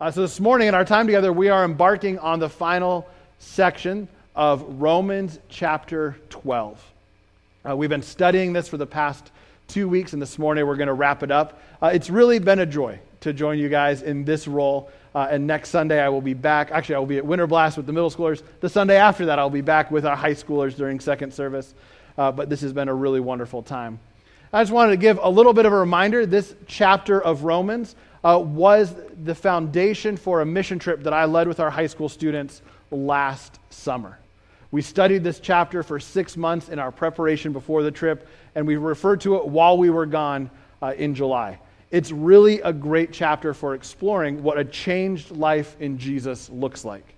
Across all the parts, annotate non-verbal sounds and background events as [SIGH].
Uh, so, this morning in our time together, we are embarking on the final section of Romans chapter 12. Uh, we've been studying this for the past two weeks, and this morning we're going to wrap it up. Uh, it's really been a joy to join you guys in this role. Uh, and next Sunday, I will be back. Actually, I will be at Winter Blast with the middle schoolers. The Sunday after that, I'll be back with our high schoolers during second service. Uh, but this has been a really wonderful time. I just wanted to give a little bit of a reminder. This chapter of Romans uh, was the foundation for a mission trip that I led with our high school students last summer. We studied this chapter for six months in our preparation before the trip, and we referred to it while we were gone uh, in July. It's really a great chapter for exploring what a changed life in Jesus looks like.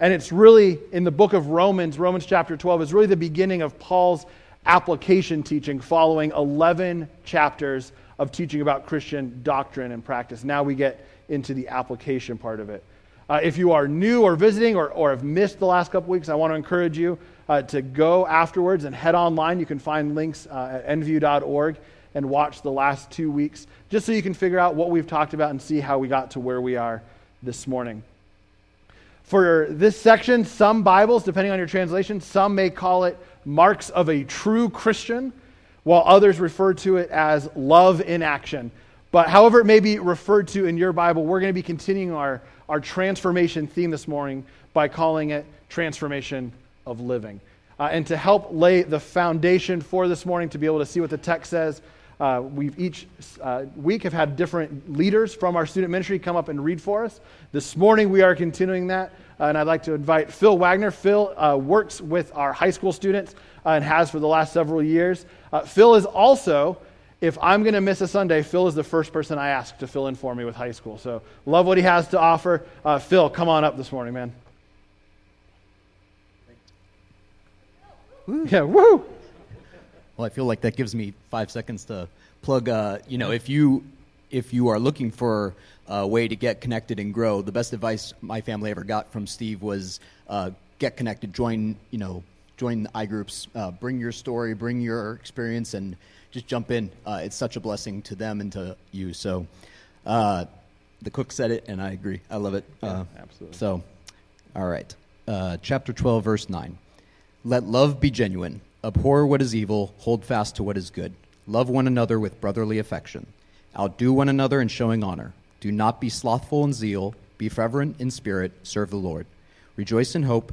And it's really in the book of Romans, Romans chapter 12, is really the beginning of Paul's application teaching following 11 chapters of teaching about Christian doctrine and practice. Now we get into the application part of it. Uh, if you are new or visiting or, or have missed the last couple weeks, I want to encourage you uh, to go afterwards and head online. You can find links uh, at nvu.org and watch the last two weeks just so you can figure out what we've talked about and see how we got to where we are this morning. For this section, some Bibles, depending on your translation, some may call it marks of a true Christian while others refer to it as love in action. But however it may be referred to in your Bible, we're going to be continuing our, our transformation theme this morning by calling it transformation of living. Uh, and to help lay the foundation for this morning to be able to see what the text says, uh, we've each uh, week have had different leaders from our student ministry come up and read for us. This morning we are continuing that, uh, and I'd like to invite Phil Wagner. Phil uh, works with our high school students uh, and has for the last several years. Uh, Phil is also, if I'm going to miss a Sunday, Phil is the first person I ask to fill in for me with high school. So love what he has to offer. Uh, Phil, come on up this morning, man. Woo. Yeah, woo! Well, I feel like that gives me five seconds to plug. Uh, you know, if you if you are looking for a way to get connected and grow, the best advice my family ever got from Steve was uh, get connected, join you know join the iGroups, uh, bring your story, bring your experience, and just jump in. Uh, it's such a blessing to them and to you. So, uh, the cook said it, and I agree. I love it. Yeah, uh, absolutely. So, all right. Uh, chapter 12, verse 9. Let love be genuine. Abhor what is evil, hold fast to what is good. Love one another with brotherly affection. Outdo one another in showing honor. Do not be slothful in zeal. Be fervent in spirit. Serve the Lord. Rejoice in hope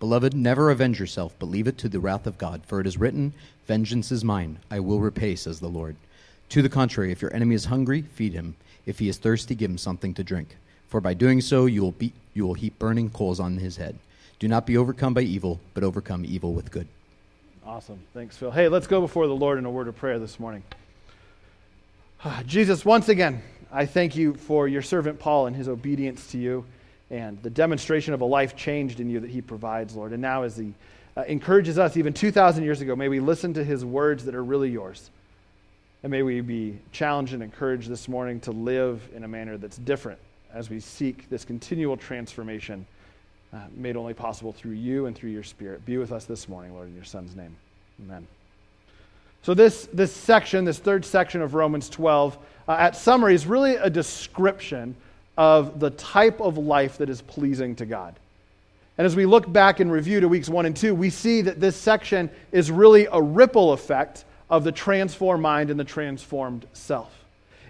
Beloved, never avenge yourself, but leave it to the wrath of God. For it is written, Vengeance is mine, I will repay, says the Lord. To the contrary, if your enemy is hungry, feed him. If he is thirsty, give him something to drink. For by doing so, you will, be, you will heap burning coals on his head. Do not be overcome by evil, but overcome evil with good. Awesome. Thanks, Phil. Hey, let's go before the Lord in a word of prayer this morning. [SIGHS] Jesus, once again, I thank you for your servant Paul and his obedience to you and the demonstration of a life changed in you that he provides, Lord. And now, as he uh, encourages us, even 2,000 years ago, may we listen to his words that are really yours. And may we be challenged and encouraged this morning to live in a manner that's different as we seek this continual transformation uh, made only possible through you and through your Spirit. Be with us this morning, Lord, in your Son's name. Amen. So, this, this section, this third section of Romans 12, uh, at summary, is really a description of the type of life that is pleasing to God. And as we look back and review to weeks one and two, we see that this section is really a ripple effect of the transformed mind and the transformed self.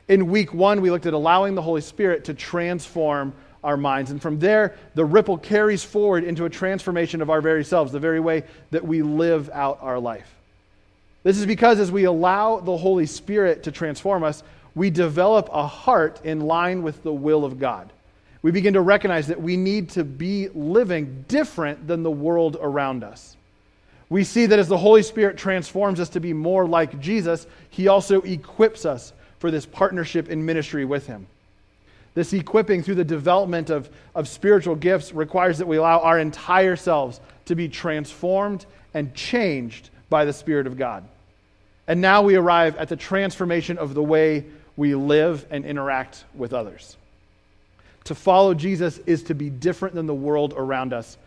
In week one, we looked at allowing the Holy Spirit to transform our minds. And from there, the ripple carries forward into a transformation of our very selves, the very way that we live out our life. This is because as we allow the Holy Spirit to transform us, we develop a heart in line with the will of God. We begin to recognize that we need to be living different than the world around us. We see that as the Holy Spirit transforms us to be more like Jesus, He also equips us for this partnership in ministry with Him. This equipping through the development of, of spiritual gifts requires that we allow our entire selves to be transformed and changed by the Spirit of God. And now we arrive at the transformation of the way we live and interact with others. To follow Jesus is to be different than the world around us,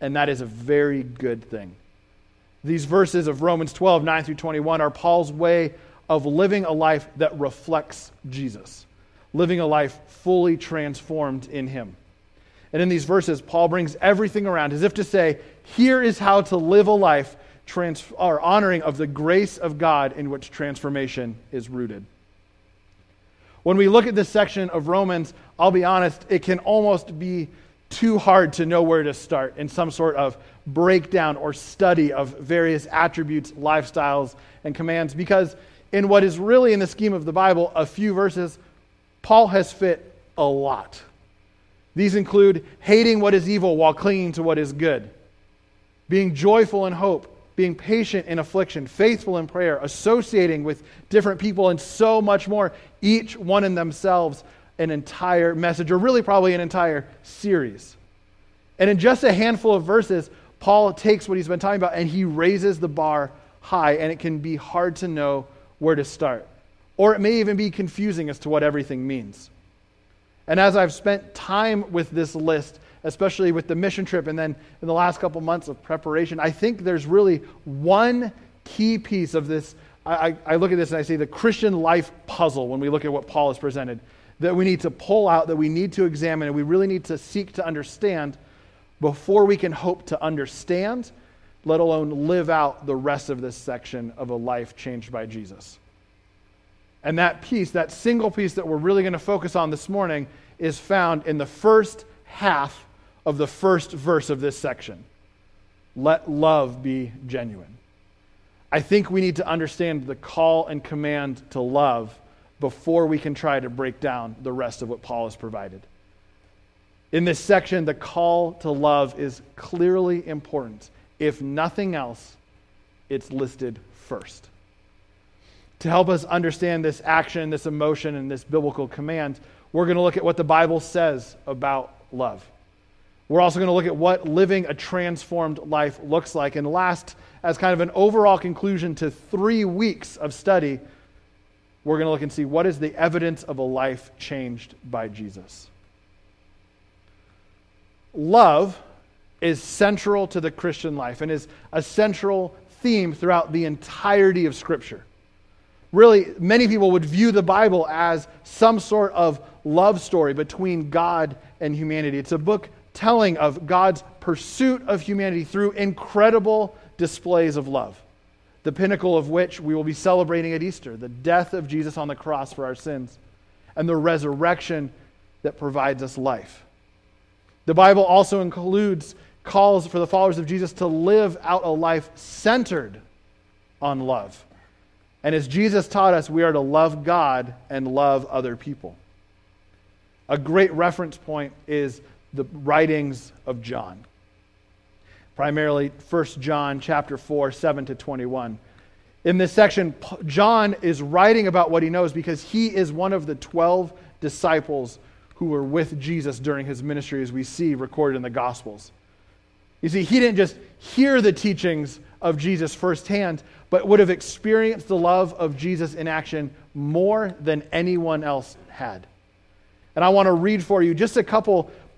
and that is a very good thing. These verses of Romans 12, 9 through 21 are Paul's way of living a life that reflects Jesus, living a life fully transformed in Him. And in these verses, Paul brings everything around as if to say, here is how to live a life trans- or honoring of the grace of God in which transformation is rooted. When we look at this section of Romans, I'll be honest, it can almost be too hard to know where to start in some sort of breakdown or study of various attributes, lifestyles, and commands because in what is really in the scheme of the Bible, a few verses, Paul has fit a lot. These include hating what is evil while clinging to what is good, being joyful in hope, being patient in affliction, faithful in prayer, associating with different people, and so much more, each one in themselves an entire message, or really probably an entire series. And in just a handful of verses, Paul takes what he's been talking about and he raises the bar high, and it can be hard to know where to start. Or it may even be confusing as to what everything means. And as I've spent time with this list, especially with the mission trip and then in the last couple months of preparation, I think there's really one key piece of this. I, I, look at this and I see the Christian life puzzle when we look at what Paul has presented that we need to pull out, that we need to examine, and we really need to seek to understand before we can hope to understand, let alone live out the rest of this section of a life changed by Jesus. And that piece, that single piece that we're really going to focus on this morning, is found in the first half of the first verse of this section. Let love be genuine. I think we need to understand the call and command to love before we can try to break down the rest of what Paul has provided. In this section, the call to love is clearly important. If nothing else, it's listed first to help us understand this action, this emotion, and this biblical command, we're going to look at what the Bible says about love. We're also going to look at what living a transformed life looks like. And last, as kind of an overall conclusion to three weeks of study, we're going to look and see what is the evidence of a life changed by Jesus. Love is central to the Christian life and is a central theme throughout the entirety of Scripture really, many people would view the Bible as some sort of love story between God and humanity. It's a book telling of God's pursuit of humanity through incredible displays of love, the pinnacle of which we will be celebrating at Easter the death of Jesus on the cross for our sins, and the resurrection that provides us life. The Bible also includes calls for the followers of Jesus to live out a life centered on love. And as Jesus taught us, we are to love God and love other people. A great reference point is the writings of John. Primarily 1 John chapter 4, 7 to 21. In this section, John is writing about what he knows because he is one of the 12 disciples who were with Jesus during his ministry, as we see recorded in the Gospels. You see, he didn't just hear the teachings of Jesus firsthand, but would have experienced the love of Jesus in action more than anyone else had. And I want to read for you just a couple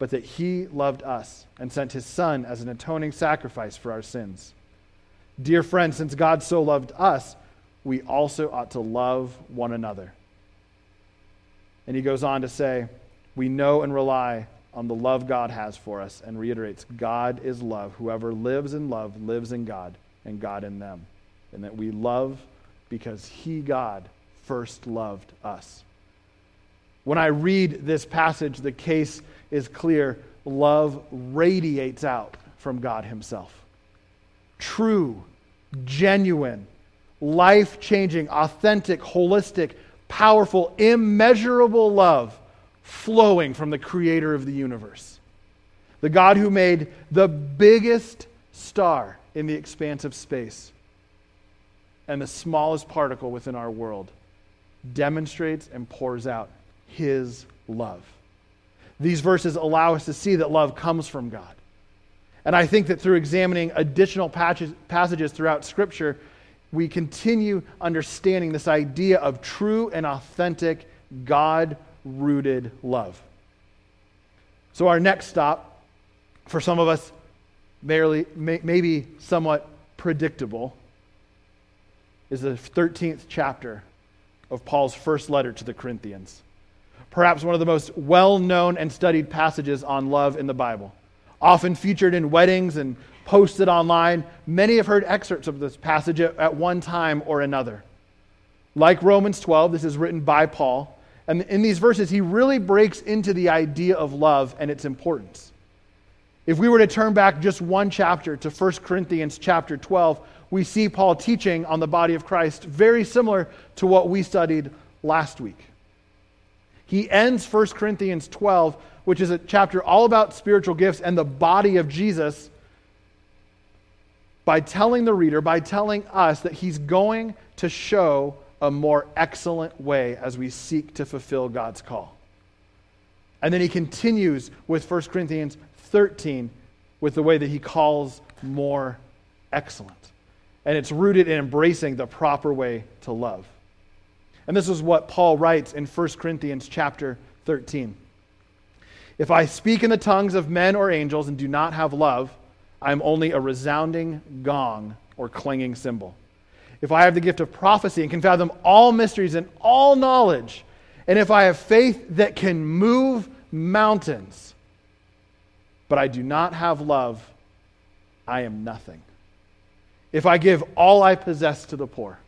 but that he loved us and sent his Son as an atoning sacrifice for our sins. Dear friends, since God so loved us, we also ought to love one another. And he goes on to say, We know and rely on the love God has for us, and reiterates, God is love. Whoever lives in love lives in God and God in them. And that we love because He, God, first loved us. When I read this passage, the case is clear. love radiates out from God Himself. True, genuine, life changing, authentic, holistic, powerful, immeasurable love flowing from the Creator of the universe. The God who made the biggest star in the expanse of space and the smallest particle within our world demonstrates and pours out His love. These verses allow us to see that love comes from God. And I think that through examining additional passages throughout Scripture, we continue understanding this idea of true and authentic God rooted love. So, our next stop, for some of us, may, maybe somewhat predictable, is the 13th chapter of Paul's first letter to the Corinthians. Perhaps one of the most well known and studied passages on love in the Bible. Often featured in weddings and posted online, many have heard excerpts of this passage at one time or another. Like Romans 12, this is written by Paul. And in these verses, he really breaks into the idea of love and its importance. If we were to turn back just one chapter to 1 Corinthians chapter 12, we see Paul teaching on the body of Christ very similar to what we studied last week. He ends 1 Corinthians 12, which is a chapter all about spiritual gifts and the body of Jesus, by telling the reader, by telling us that he's going to show a more excellent way as we seek to fulfill God's call. And then he continues with 1 Corinthians 13 with the way that he calls more excellent. And it's rooted in embracing the proper way to love. And this is what Paul writes in 1 Corinthians chapter 13. If I speak in the tongues of men or angels and do not have love, I am only a resounding gong or clanging cymbal. If I have the gift of prophecy and can fathom all mysteries and all knowledge, and if I have faith that can move mountains, but I do not have love, I am nothing. If I give all I possess to the poor,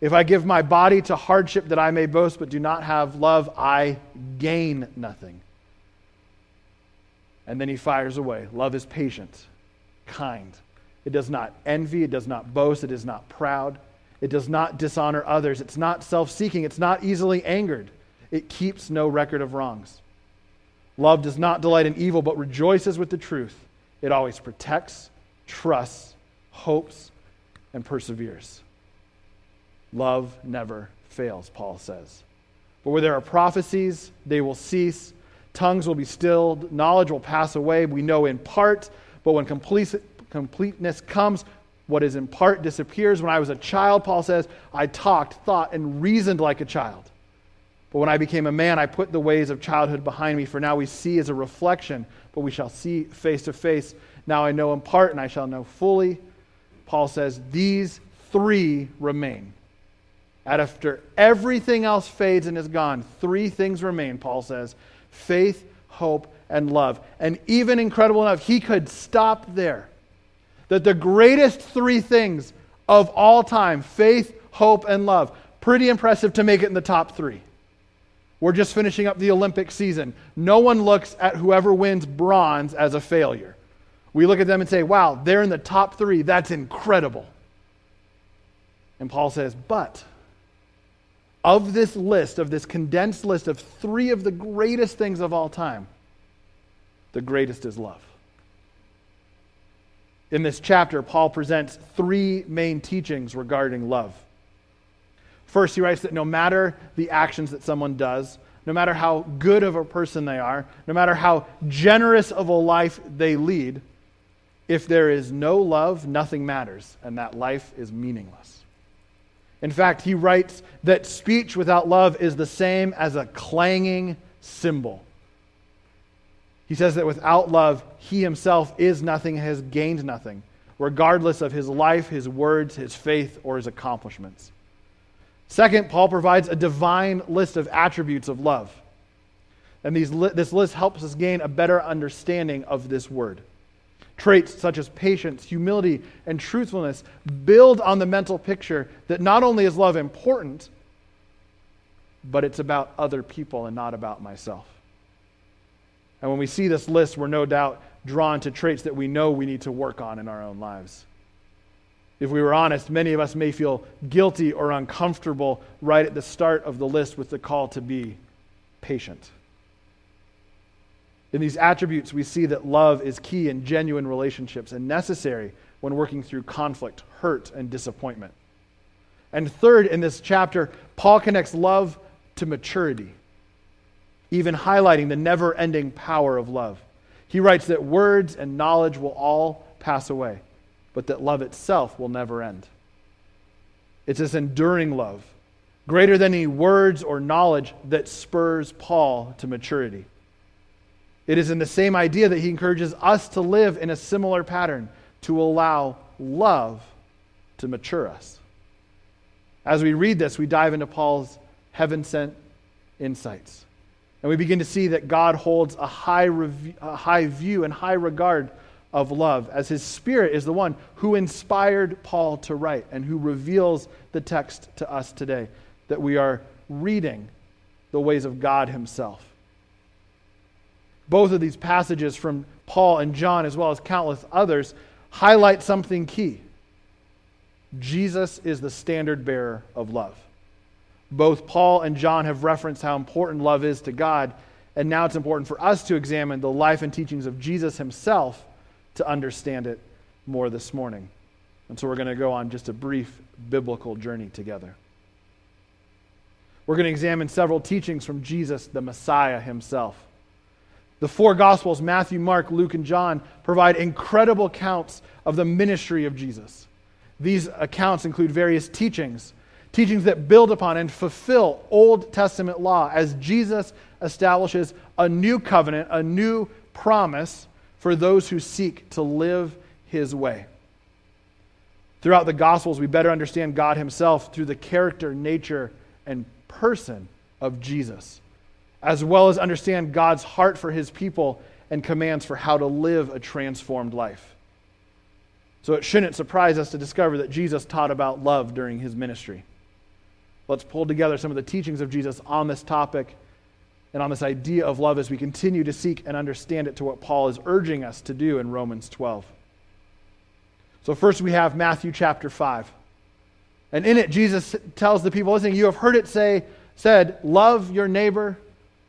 if I give my body to hardship that I may boast but do not have love, I gain nothing. And then he fires away. Love is patient, kind. It does not envy, it does not boast, it is not proud, it does not dishonor others, it's not self seeking, it's not easily angered, it keeps no record of wrongs. Love does not delight in evil, but rejoices with the truth. It always protects, trusts, hopes, and perseveres. Love never fails, Paul says. But where there are prophecies, they will cease. Tongues will be stilled. Knowledge will pass away. We know in part, but when complete, completeness comes, what is in part disappears. When I was a child, Paul says, I talked, thought, and reasoned like a child. But when I became a man, I put the ways of childhood behind me. For now we see as a reflection, but we shall see face to face. Now I know in part, and I shall know fully. Paul says, These three remain. After everything else fades and is gone, three things remain, Paul says faith, hope, and love. And even incredible enough, he could stop there. That the greatest three things of all time faith, hope, and love. Pretty impressive to make it in the top three. We're just finishing up the Olympic season. No one looks at whoever wins bronze as a failure. We look at them and say, wow, they're in the top three. That's incredible. And Paul says, but of this list, of this condensed list of three of the greatest things of all time, the greatest is love. In this chapter, Paul presents three main teachings regarding love. First, he writes that no matter the actions that someone does, no matter how good of a person they are, no matter how generous of a life they lead, if there is no love, nothing matters, and that life is meaningless. In fact, he writes that speech without love is the same as a clanging cymbal. He says that without love, he himself is nothing, has gained nothing, regardless of his life, his words, his faith, or his accomplishments. Second, Paul provides a divine list of attributes of love. And these this list helps us gain a better understanding of this word. Traits such as patience, humility, and truthfulness build on the mental picture that not only is love important, but it's about other people and not about myself. And when we see this list, we're no doubt drawn to traits that we know we need to work on in our own lives. If we were honest, many of us may feel guilty or uncomfortable right at the start of the list with the call to be patient. In these attributes, we see that love is key in genuine relationships and necessary when working through conflict, hurt, and disappointment. And third, in this chapter, Paul connects love to maturity, even highlighting the never ending power of love. He writes that words and knowledge will all pass away, but that love itself will never end. It's this enduring love, greater than any words or knowledge, that spurs Paul to maturity. It is in the same idea that he encourages us to live in a similar pattern, to allow love to mature us. As we read this, we dive into Paul's heaven sent insights. And we begin to see that God holds a high, rev- a high view and high regard of love, as his spirit is the one who inspired Paul to write and who reveals the text to us today, that we are reading the ways of God himself. Both of these passages from Paul and John, as well as countless others, highlight something key. Jesus is the standard bearer of love. Both Paul and John have referenced how important love is to God, and now it's important for us to examine the life and teachings of Jesus himself to understand it more this morning. And so we're going to go on just a brief biblical journey together. We're going to examine several teachings from Jesus, the Messiah himself. The four Gospels, Matthew, Mark, Luke, and John, provide incredible accounts of the ministry of Jesus. These accounts include various teachings, teachings that build upon and fulfill Old Testament law as Jesus establishes a new covenant, a new promise for those who seek to live his way. Throughout the Gospels, we better understand God himself through the character, nature, and person of Jesus as well as understand God's heart for his people and commands for how to live a transformed life. So it shouldn't surprise us to discover that Jesus taught about love during his ministry. Let's pull together some of the teachings of Jesus on this topic and on this idea of love as we continue to seek and understand it to what Paul is urging us to do in Romans 12. So, first we have Matthew chapter 5. And in it, Jesus tells the people listening, You have heard it say, said, Love your neighbor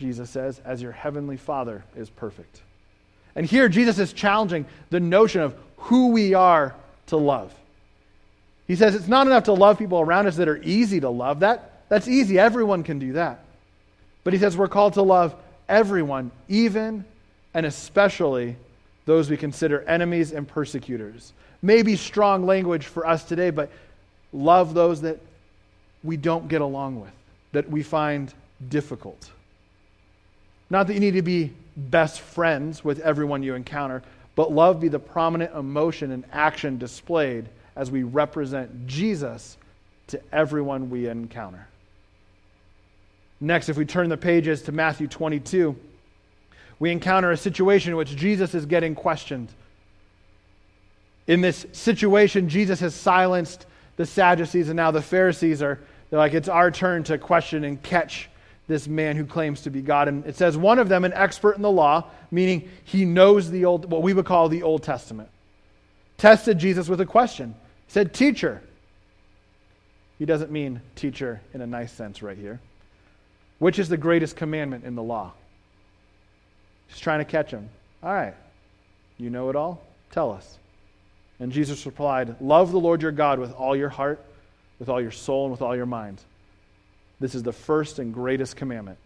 Jesus says, as your heavenly Father is perfect. And here, Jesus is challenging the notion of who we are to love. He says it's not enough to love people around us that are easy to love. That, that's easy, everyone can do that. But he says we're called to love everyone, even and especially those we consider enemies and persecutors. Maybe strong language for us today, but love those that we don't get along with, that we find difficult. Not that you need to be best friends with everyone you encounter, but love be the prominent emotion and action displayed as we represent Jesus to everyone we encounter. Next, if we turn the pages to Matthew 22, we encounter a situation in which Jesus is getting questioned. In this situation, Jesus has silenced the Sadducees, and now the Pharisees are they're like, it's our turn to question and catch this man who claims to be God. And it says one of them, an expert in the law, meaning he knows the old, what we would call the Old Testament, tested Jesus with a question. He said, Teacher. He doesn't mean teacher in a nice sense right here. Which is the greatest commandment in the law? He's trying to catch him. All right. You know it all? Tell us. And Jesus replied, Love the Lord your God with all your heart, with all your soul, and with all your mind. This is the first and greatest commandment.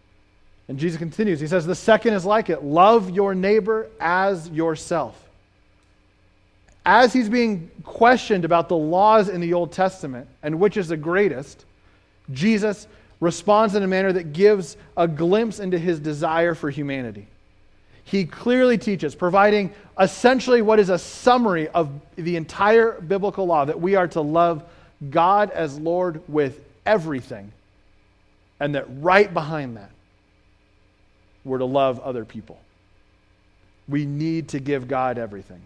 And Jesus continues. He says, The second is like it love your neighbor as yourself. As he's being questioned about the laws in the Old Testament and which is the greatest, Jesus responds in a manner that gives a glimpse into his desire for humanity. he clearly teaches, providing essentially what is a summary of the entire biblical law that we are to love God as Lord with everything, and that right behind that, we're to love other people. We need to give God everything.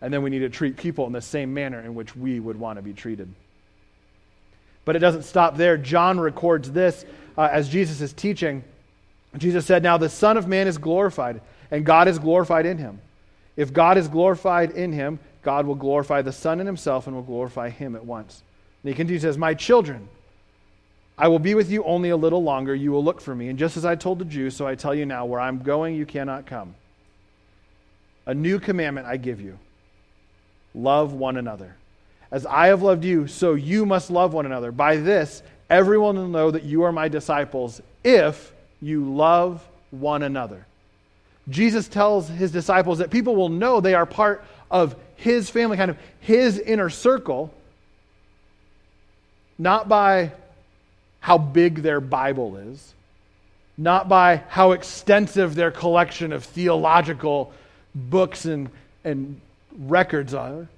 And then we need to treat people in the same manner in which we would want to be treated. But it doesn't stop there. John records this uh, as Jesus is teaching. Jesus said, Now the Son of Man is glorified, and God is glorified in him. If God is glorified in him, God will glorify the Son in himself and will glorify him at once. And he continues, says, My children, I will be with you only a little longer. You will look for me. And just as I told the Jews, so I tell you now, where I'm going, you cannot come. A new commandment I give you love one another. As I have loved you, so you must love one another. By this, everyone will know that you are my disciples if you love one another. Jesus tells his disciples that people will know they are part of his family, kind of his inner circle, not by how big their Bible is, not by how extensive their collection of theological books and, and records are,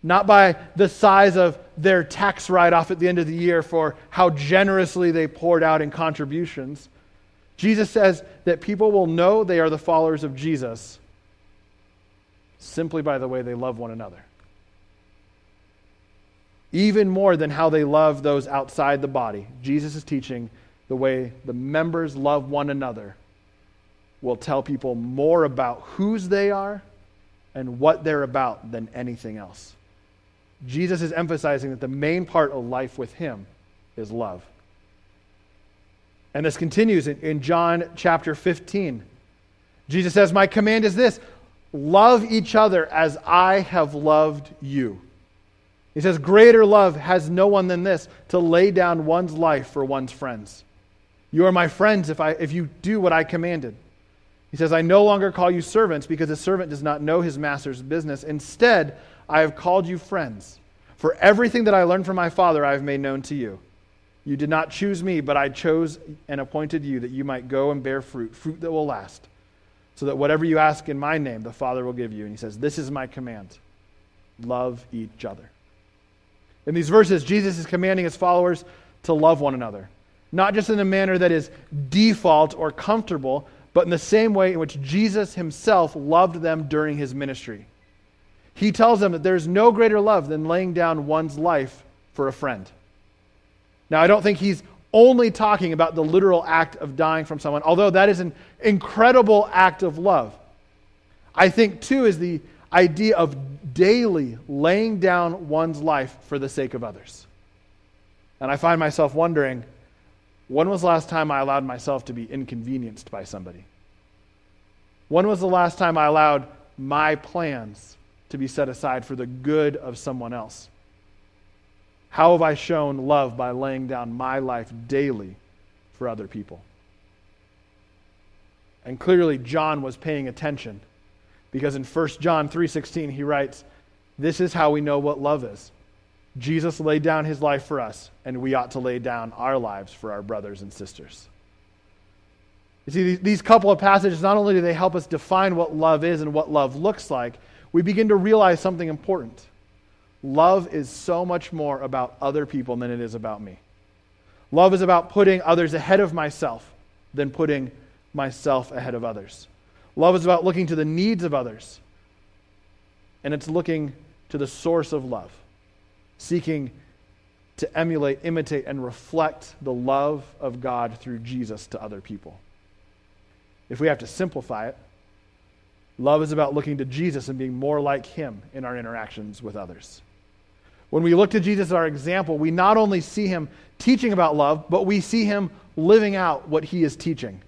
not by the size of their tax write off at the end of the year for how generously they poured out in contributions. Jesus says that people will know they are the followers of Jesus simply by the way they love one another. Even more than how they love those outside the body, Jesus is teaching the way the members love one another will tell people more about whose they are and what they're about than anything else. Jesus is emphasizing that the main part of life with him is love. And this continues in, in John chapter 15. Jesus says, My command is this love each other as I have loved you. He says, Greater love has no one than this to lay down one's life for one's friends. You are my friends if, I, if you do what I commanded. He says, I no longer call you servants because a servant does not know his master's business. Instead, I have called you friends. For everything that I learned from my Father, I have made known to you. You did not choose me, but I chose and appointed you that you might go and bear fruit, fruit that will last, so that whatever you ask in my name, the Father will give you. And he says, This is my command love each other. In these verses, Jesus is commanding his followers to love one another, not just in a manner that is default or comfortable, but in the same way in which Jesus himself loved them during his ministry. He tells them that there's no greater love than laying down one's life for a friend. Now, I don't think he's only talking about the literal act of dying from someone, although that is an incredible act of love. I think, too, is the idea of daily laying down one's life for the sake of others. And I find myself wondering when was the last time I allowed myself to be inconvenienced by somebody? When was the last time I allowed my plans to be set aside for the good of someone else? How have I shown love by laying down my life daily for other people? And clearly John was paying attention because in 1 John 3:16 he writes, "This is how we know what love is. Jesus laid down his life for us, and we ought to lay down our lives for our brothers and sisters. You see, these couple of passages, not only do they help us define what love is and what love looks like, we begin to realize something important. Love is so much more about other people than it is about me. Love is about putting others ahead of myself than putting myself ahead of others. Love is about looking to the needs of others, and it's looking to the source of love seeking to emulate, imitate, and reflect the love of God through Jesus to other people. If we have to simplify it, love is about looking to Jesus and being more like him in our interactions with others. When we look to Jesus as our example, we not only see him teaching about love, but we see him living out what he is teaching.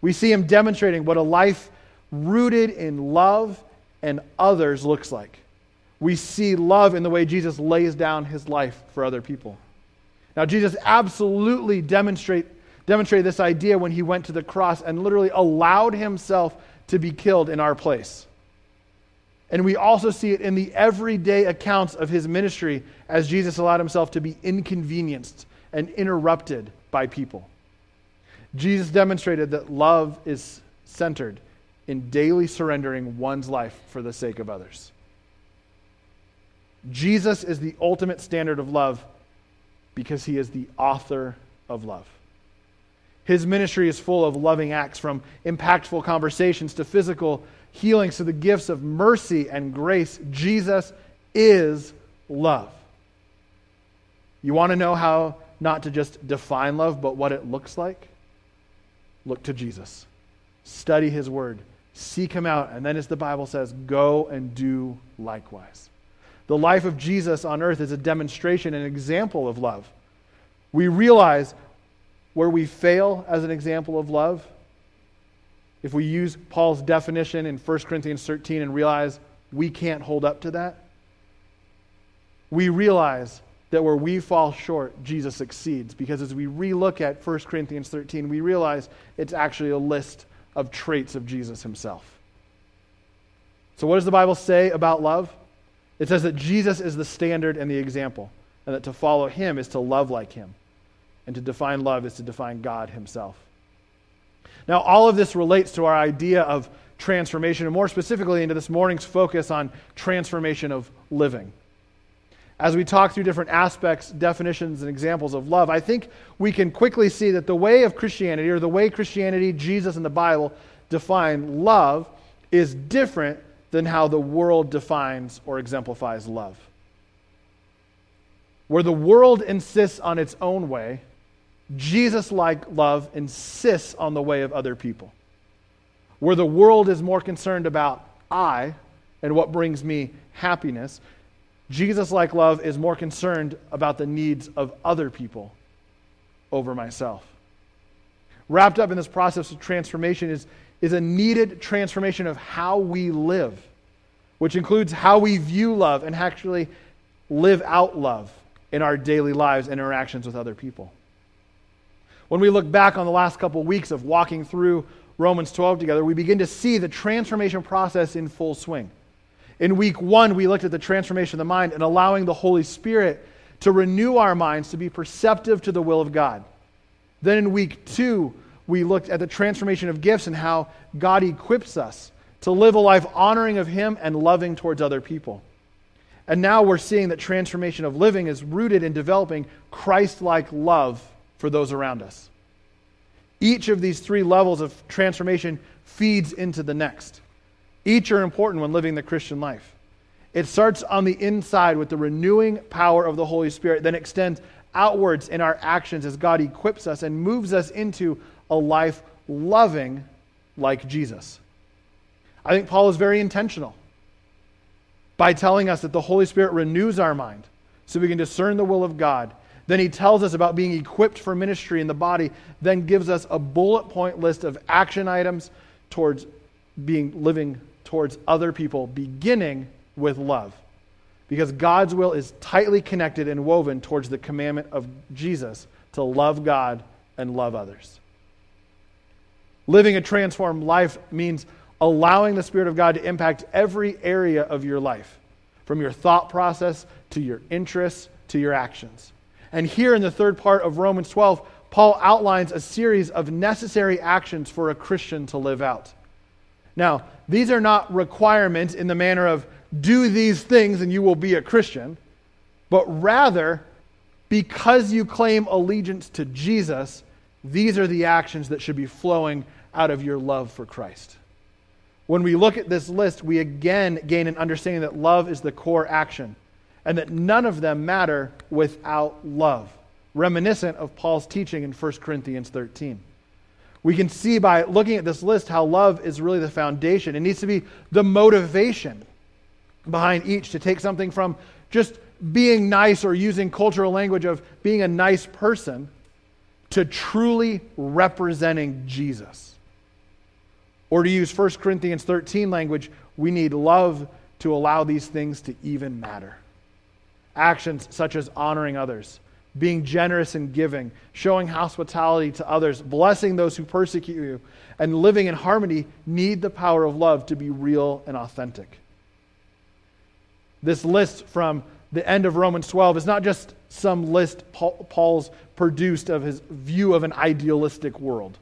We see him demonstrating what a life rooted in love and others looks like we see love in the way Jesus lays down his life for other people. Now, Jesus absolutely demonstrate, demonstrated this idea when he went to the cross and literally allowed himself to be killed in our place. And we also see it in the everyday accounts of his ministry as Jesus allowed himself to be inconvenienced and interrupted by people. Jesus demonstrated that love is centered in daily surrendering one's life for the sake of others. Jesus is the ultimate standard of love because he is the author of love. His ministry is full of loving acts, from impactful conversations to physical healings to the gifts of mercy and grace. Jesus is love. You want to know how not to just define love, but what it looks like? Look to Jesus. Study his word. Seek him out. And then, as the Bible says, go and do likewise. The life of Jesus on earth is a demonstration, an example of love. We realize where we fail as an example of love. If we use Paul's definition in 1 Corinthians 13 and realize we can't hold up to that, we realize that where we fall short, Jesus succeeds. Because as we relook at 1 Corinthians 13, we realize it's actually a list of traits of Jesus himself. So, what does the Bible say about love? It says that Jesus is the standard and the example, and that to follow him is to love like him. And to define love is to define God himself. Now, all of this relates to our idea of transformation, and more specifically into this morning's focus on transformation of living. As we talk through different aspects, definitions, and examples of love, I think we can quickly see that the way of Christianity, or the way Christianity, Jesus, and the Bible define love, is different than how the world defines or exemplifies love. Where the world insists on its own way, Jesus like love insists on the way of other people. Where the world is more concerned about I and what brings me happiness, Jesus like love is more concerned about the needs of other people over myself. Wrapped up in this process of transformation is is a needed transformation of how we live, which includes how we view love and actually live out love in our daily lives and interactions with other people. When we look back on the last couple of weeks of walking through Romans 12 together, we begin to see the transformation process in full swing. In week one, we looked at the transformation of the mind and allowing the Holy Spirit to renew our minds to be perceptive to the will of God. Then in week two, we looked at the transformation of gifts and how God equips us to live a life honoring of Him and loving towards other people. And now we're seeing that transformation of living is rooted in developing Christ like love for those around us. Each of these three levels of transformation feeds into the next. Each are important when living the Christian life. It starts on the inside with the renewing power of the Holy Spirit, then extends outwards in our actions as God equips us and moves us into a life loving like Jesus. I think Paul is very intentional by telling us that the Holy Spirit renews our mind so we can discern the will of God. Then he tells us about being equipped for ministry in the body, then gives us a bullet point list of action items towards being living towards other people, beginning with love. Because God's will is tightly connected and woven towards the commandment of Jesus to love God and love others. Living a transformed life means allowing the Spirit of God to impact every area of your life, from your thought process to your interests to your actions. And here in the third part of Romans 12, Paul outlines a series of necessary actions for a Christian to live out. Now, these are not requirements in the manner of do these things and you will be a Christian, but rather, because you claim allegiance to Jesus, these are the actions that should be flowing out of your love for Christ. When we look at this list, we again gain an understanding that love is the core action and that none of them matter without love, reminiscent of Paul's teaching in 1 Corinthians 13. We can see by looking at this list how love is really the foundation. It needs to be the motivation behind each to take something from just being nice or using cultural language of being a nice person to truly representing Jesus. Or to use 1 Corinthians 13 language, we need love to allow these things to even matter. Actions such as honoring others, being generous and giving, showing hospitality to others, blessing those who persecute you, and living in harmony need the power of love to be real and authentic. This list from the end of Romans 12 is not just some list Paul's produced of his view of an idealistic world.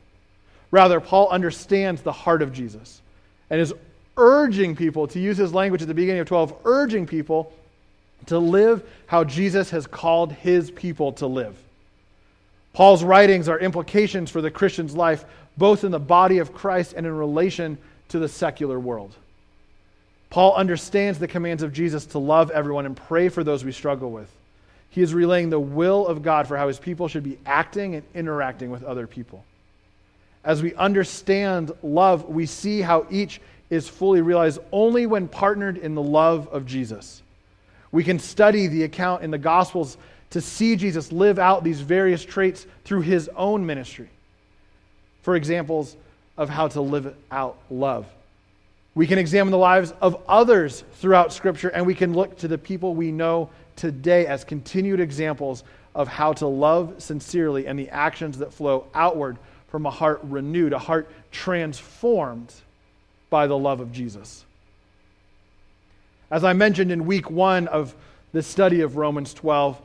Rather, Paul understands the heart of Jesus and is urging people, to use his language at the beginning of 12, urging people to live how Jesus has called his people to live. Paul's writings are implications for the Christian's life, both in the body of Christ and in relation to the secular world. Paul understands the commands of Jesus to love everyone and pray for those we struggle with. He is relaying the will of God for how his people should be acting and interacting with other people. As we understand love, we see how each is fully realized only when partnered in the love of Jesus. We can study the account in the Gospels to see Jesus live out these various traits through his own ministry. For examples of how to live out love. We can examine the lives of others throughout Scripture, and we can look to the people we know today as continued examples of how to love sincerely and the actions that flow outward from a heart renewed, a heart transformed by the love of Jesus. As I mentioned in week one of this study of Romans 12,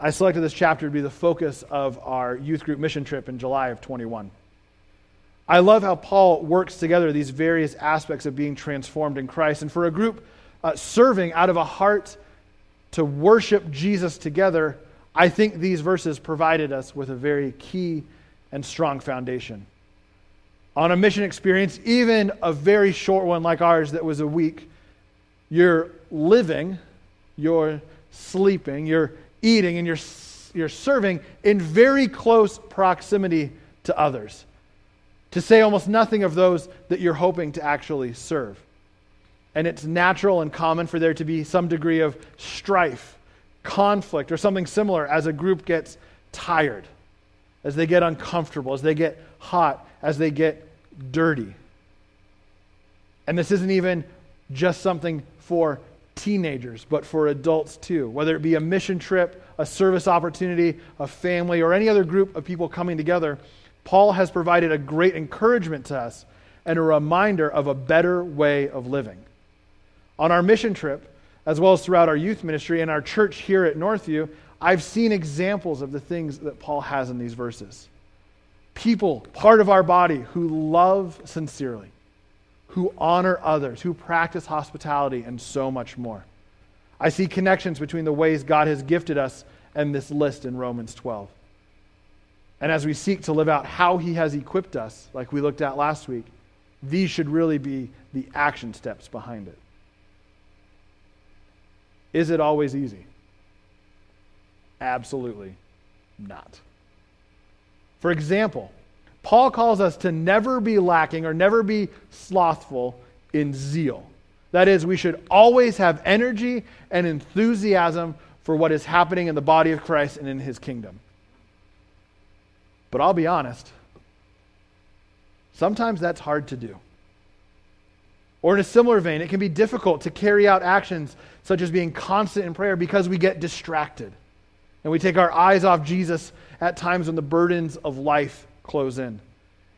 I selected this chapter to be the focus of our youth group mission trip in July of 21. I love how Paul works together these various aspects of being transformed in Christ. And for a group uh, serving out of a heart to worship Jesus together, I think these verses provided us with a very key and strong foundation. On a mission experience, even a very short one like ours that was a week, you're living, you're sleeping, you're eating, and you're, you're serving in very close proximity to others. To say almost nothing of those that you're hoping to actually serve. And it's natural and common for there to be some degree of strife, conflict, or something similar as a group gets tired, as they get uncomfortable, as they get hot, as they get dirty. And this isn't even just something for teenagers, but for adults too, whether it be a mission trip, a service opportunity, a family, or any other group of people coming together. Paul has provided a great encouragement to us and a reminder of a better way of living. On our mission trip, as well as throughout our youth ministry and our church here at Northview, I've seen examples of the things that Paul has in these verses. People, part of our body, who love sincerely, who honor others, who practice hospitality, and so much more. I see connections between the ways God has gifted us and this list in Romans 12. And as we seek to live out how He has equipped us, like we looked at last week, these should really be the action steps behind it. Is it always easy? Absolutely not. For example, Paul calls us to never be lacking or never be slothful in zeal. That is, we should always have energy and enthusiasm for what is happening in the body of Christ and in his kingdom. But I'll be honest, sometimes that's hard to do. Or in a similar vein, it can be difficult to carry out actions such as being constant in prayer because we get distracted and we take our eyes off Jesus at times when the burdens of life close in.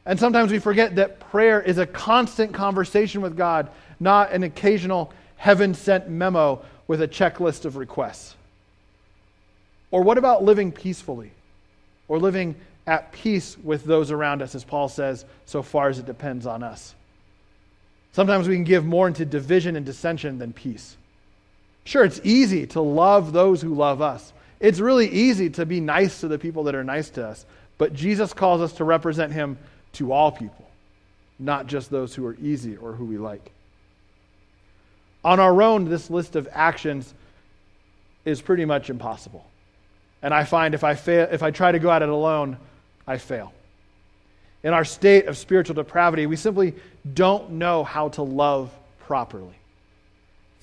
And sometimes we forget that prayer is a constant conversation with God, not an occasional heaven sent memo with a checklist of requests. Or what about living peacefully? Or living at peace with those around us, as Paul says, so far as it depends on us. Sometimes we can give more into division and dissension than peace. Sure, it's easy to love those who love us. It's really easy to be nice to the people that are nice to us. But Jesus calls us to represent him to all people, not just those who are easy or who we like. On our own, this list of actions is pretty much impossible. And I find if I, fail, if I try to go at it alone, I fail. In our state of spiritual depravity, we simply don't know how to love properly.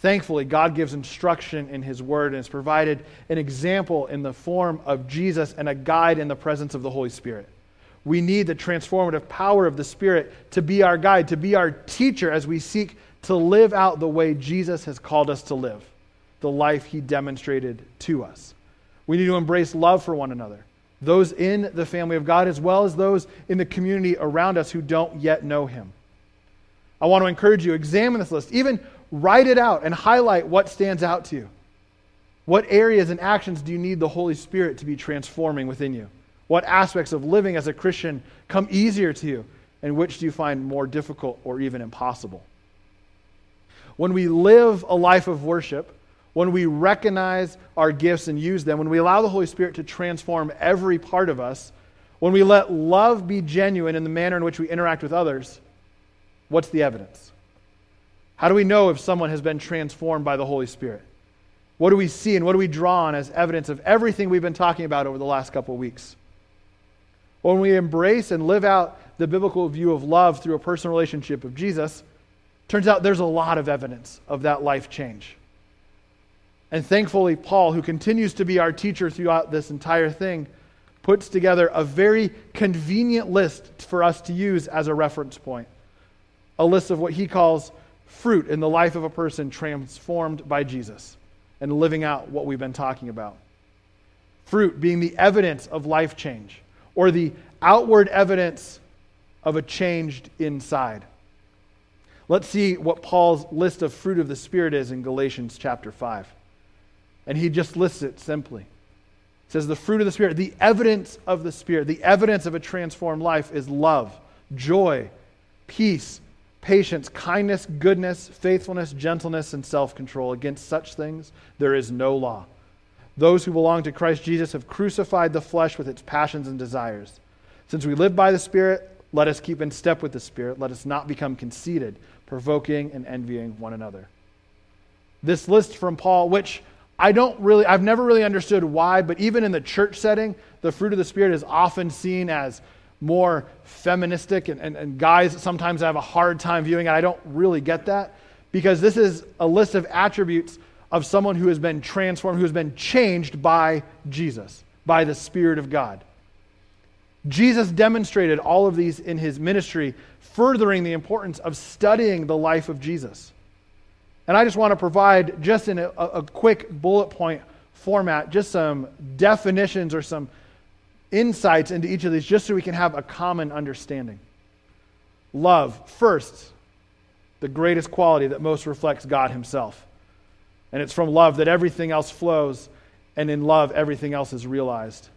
Thankfully, God gives instruction in His Word and has provided an example in the form of Jesus and a guide in the presence of the Holy Spirit. We need the transformative power of the Spirit to be our guide, to be our teacher as we seek to live out the way Jesus has called us to live, the life He demonstrated to us. We need to embrace love for one another, those in the family of God, as well as those in the community around us who don't yet know Him. I want to encourage you, examine this list. Even Write it out and highlight what stands out to you. What areas and actions do you need the Holy Spirit to be transforming within you? What aspects of living as a Christian come easier to you? and which do you find more difficult or even impossible? When we live a life of worship, when we recognize our gifts and use them, when we allow the Holy Spirit to transform every part of us, when we let love be genuine in the manner in which we interact with others, what's the evidence? How do we know if someone has been transformed by the Holy Spirit? What do we see and what do we draw on as evidence of everything we've been talking about over the last couple of weeks? When we embrace and live out the biblical view of love through a personal relationship of Jesus, turns out there's a lot of evidence of that life change. And thankfully, Paul, who continues to be our teacher throughout this entire thing, puts together a very convenient list for us to use as a reference point. A list of what he calls fruit in the life of a person transformed by Jesus and living out what we've been talking about. Fruit being the evidence of life change or the outward evidence of a changed inside. Let's see what Paul's list of fruit of the Spirit is in Galatians chapter 5. And he just lists it simply. It says, The fruit of the Spirit, the evidence of the Spirit, the evidence of a transformed life is love, joy, peace, patience, kindness, goodness, faithfulness, gentleness, and self control. Against such things there is no law. Those who belong to Christ Jesus have crucified the flesh with its passions and desires. Since we live by the Spirit, let us keep in step with the Spirit. Let us not become conceited, provoking and envying one another. This list from Paul, which I don't really, I've never really understood why, but even in the church setting, the fruit of the Spirit is often seen as more feministic, and, and, and guys sometimes have a hard time viewing it. I don't really get that because this is a list of attributes of someone who has been transformed, who has been changed by Jesus, by the Spirit of God. Jesus demonstrated all of these in his ministry, furthering the importance of studying the life of Jesus. And I just want to provide, just in a, a quick bullet point format, just some definitions or some insights into each of these just so we can have a common understanding. Love, first, the greatest quality that most reflects God Himself. And it's from love that everything else flows, and in love, everything else is realized.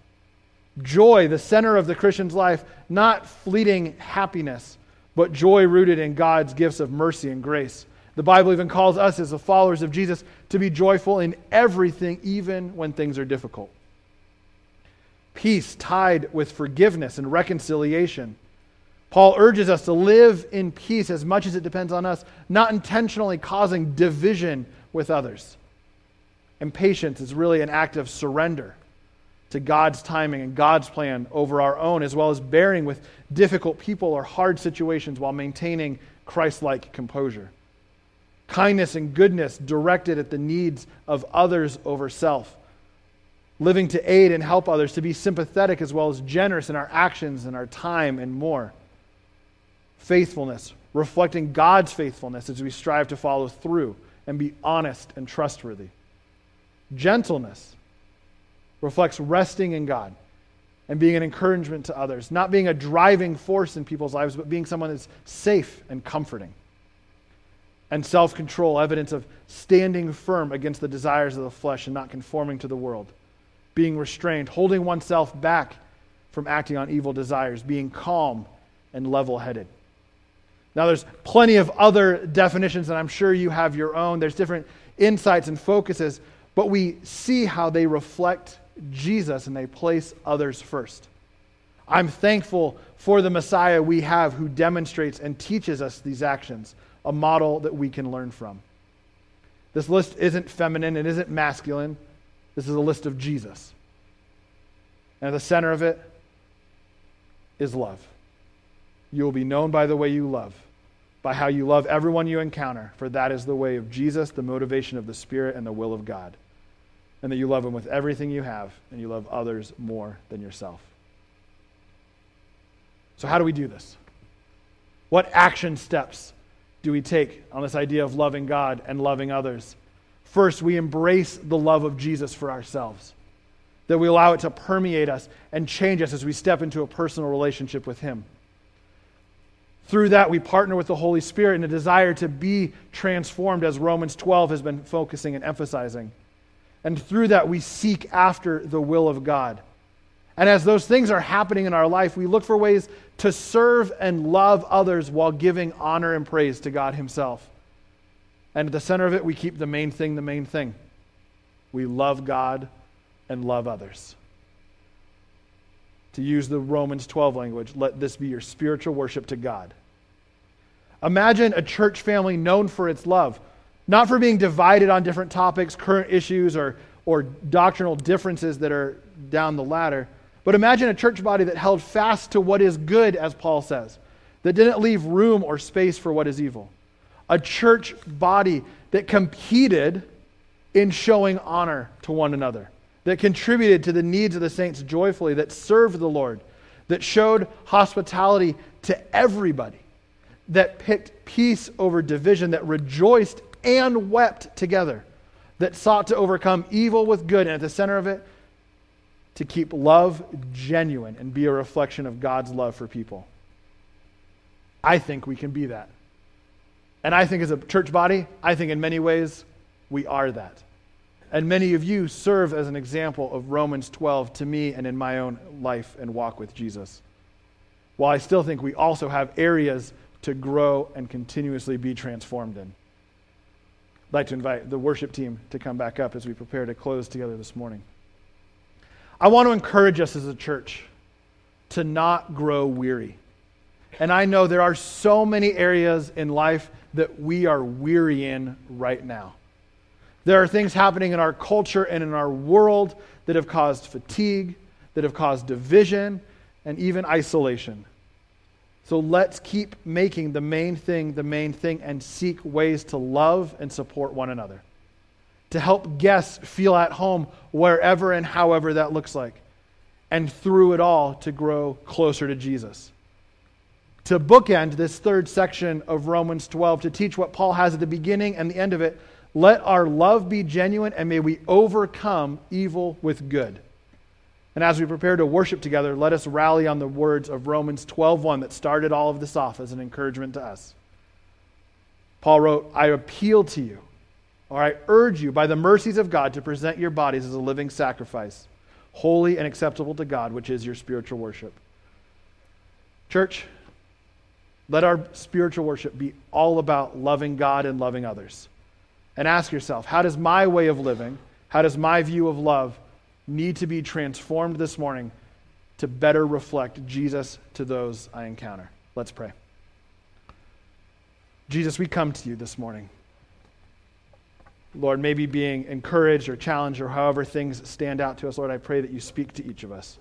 Joy, the center of the Christian's life, not fleeting happiness, but joy rooted in God's gifts of mercy and grace. The Bible even calls us, as the followers of Jesus, to be joyful in everything, even when things are difficult peace tied with forgiveness and reconciliation. Paul urges us to live in peace as much as it depends on us, not intentionally causing division with others. And patience is really an act of surrender to God's timing and God's plan over our own, as well as bearing with difficult people or hard situations while maintaining Christ like composure. Kindness and goodness directed at the needs of others over self living to aid and help others, to be sympathetic as well as generous in our actions and our time and more. Faithfulness, reflecting God's faithfulness as we strive to follow through and be honest and trustworthy. Gentleness reflects resting in God and being an encouragement to others, not being a driving force in people's lives, but being someone that's safe and comforting. And self control, evidence of standing firm against the desires of the flesh and not conforming to the world being restrained, holding oneself back from acting on evil desires, being calm and level headed. Now, there's plenty of other definitions, and I'm sure you have your own. There's different insights and focuses, but we see how they reflect Jesus and they place others first. I'm thankful for the Messiah we have who demonstrates and teaches us these actions, a model that we can learn from. This list isn't feminine, it isn't masculine. This is a list of Jesus. And at the center of it is love. You will be known by the way you love, by how you love everyone you encounter, for that is the way of Jesus, the motivation of the Spirit, and the will of God. And that you love Him with everything you have, and you love others more than yourself. So, how do we do this? What action steps do we take on this idea of loving God and loving others? First, we embrace the love of Jesus for ourselves, that we allow it to permeate us and change us as we step into a personal relationship with Him. Through that, we partner with the Holy Spirit in a desire to be transformed, as Romans 12 has been focusing and emphasizing. And through that, we seek after the will of God. And as those things are happening in our life, we look for ways to serve and love others while giving honor and praise to God Himself. And at the center of it, we keep the main thing the main thing. We love God and love others. To use the Romans 12 language, let this be your spiritual worship to God. Imagine a church family known for its love, not for being divided on different topics, current issues, or, or doctrinal differences that are down the ladder but imagine a church body that held fast to what is good, as Paul says, that didn't leave room or space for what is evil. A church body that competed in showing honor to one another, that contributed to the needs of the saints joyfully, that served the Lord, that showed hospitality to everybody, that picked peace over division, that rejoiced and wept together, that sought to overcome evil with good, and at the center of it, to keep love genuine and be a reflection of God's love for people. I think we can be that. And I think as a church body, I think in many ways we are that. And many of you serve as an example of Romans 12 to me and in my own life and walk with Jesus. While I still think we also have areas to grow and continuously be transformed in. I'd like to invite the worship team to come back up as we prepare to close together this morning. I want to encourage us as a church to not grow weary. And I know there are so many areas in life that we are weary in right now. There are things happening in our culture and in our world that have caused fatigue, that have caused division, and even isolation. So let's keep making the main thing the main thing and seek ways to love and support one another to help guests feel at home wherever and however that looks like. And through it all, to grow closer to Jesus. To bookend this third section of Romans 12, to teach what Paul has at the beginning and the end of it, let our love be genuine and may we overcome evil with good. And as we prepare to worship together, let us rally on the words of Romans 12:1 that started all of this off as an encouragement to us. Paul wrote, "I appeal to you or I urge you by the mercies of God to present your bodies as a living sacrifice, holy and acceptable to God, which is your spiritual worship. Church, let our spiritual worship be all about loving God and loving others. And ask yourself, how does my way of living, how does my view of love need to be transformed this morning to better reflect Jesus to those I encounter? Let's pray. Jesus, we come to you this morning. Lord, maybe being encouraged or challenged or however things stand out to us, Lord, I pray that you speak to each of us.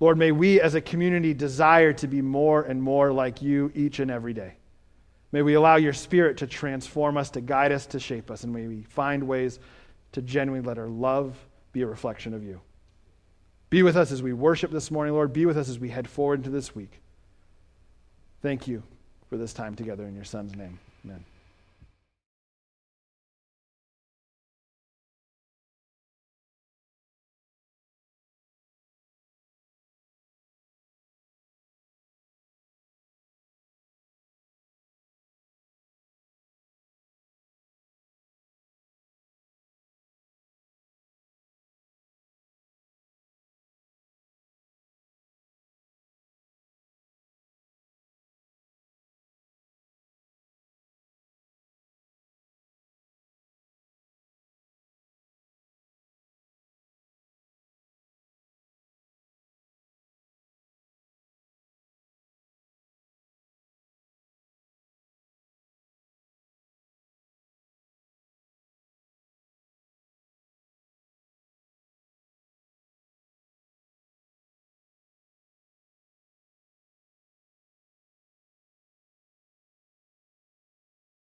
Lord, may we as a community desire to be more and more like you each and every day. May we allow your spirit to transform us, to guide us, to shape us, and may we find ways to genuinely let our love be a reflection of you. Be with us as we worship this morning, Lord. Be with us as we head forward into this week. Thank you for this time together in your Son's name. Amen.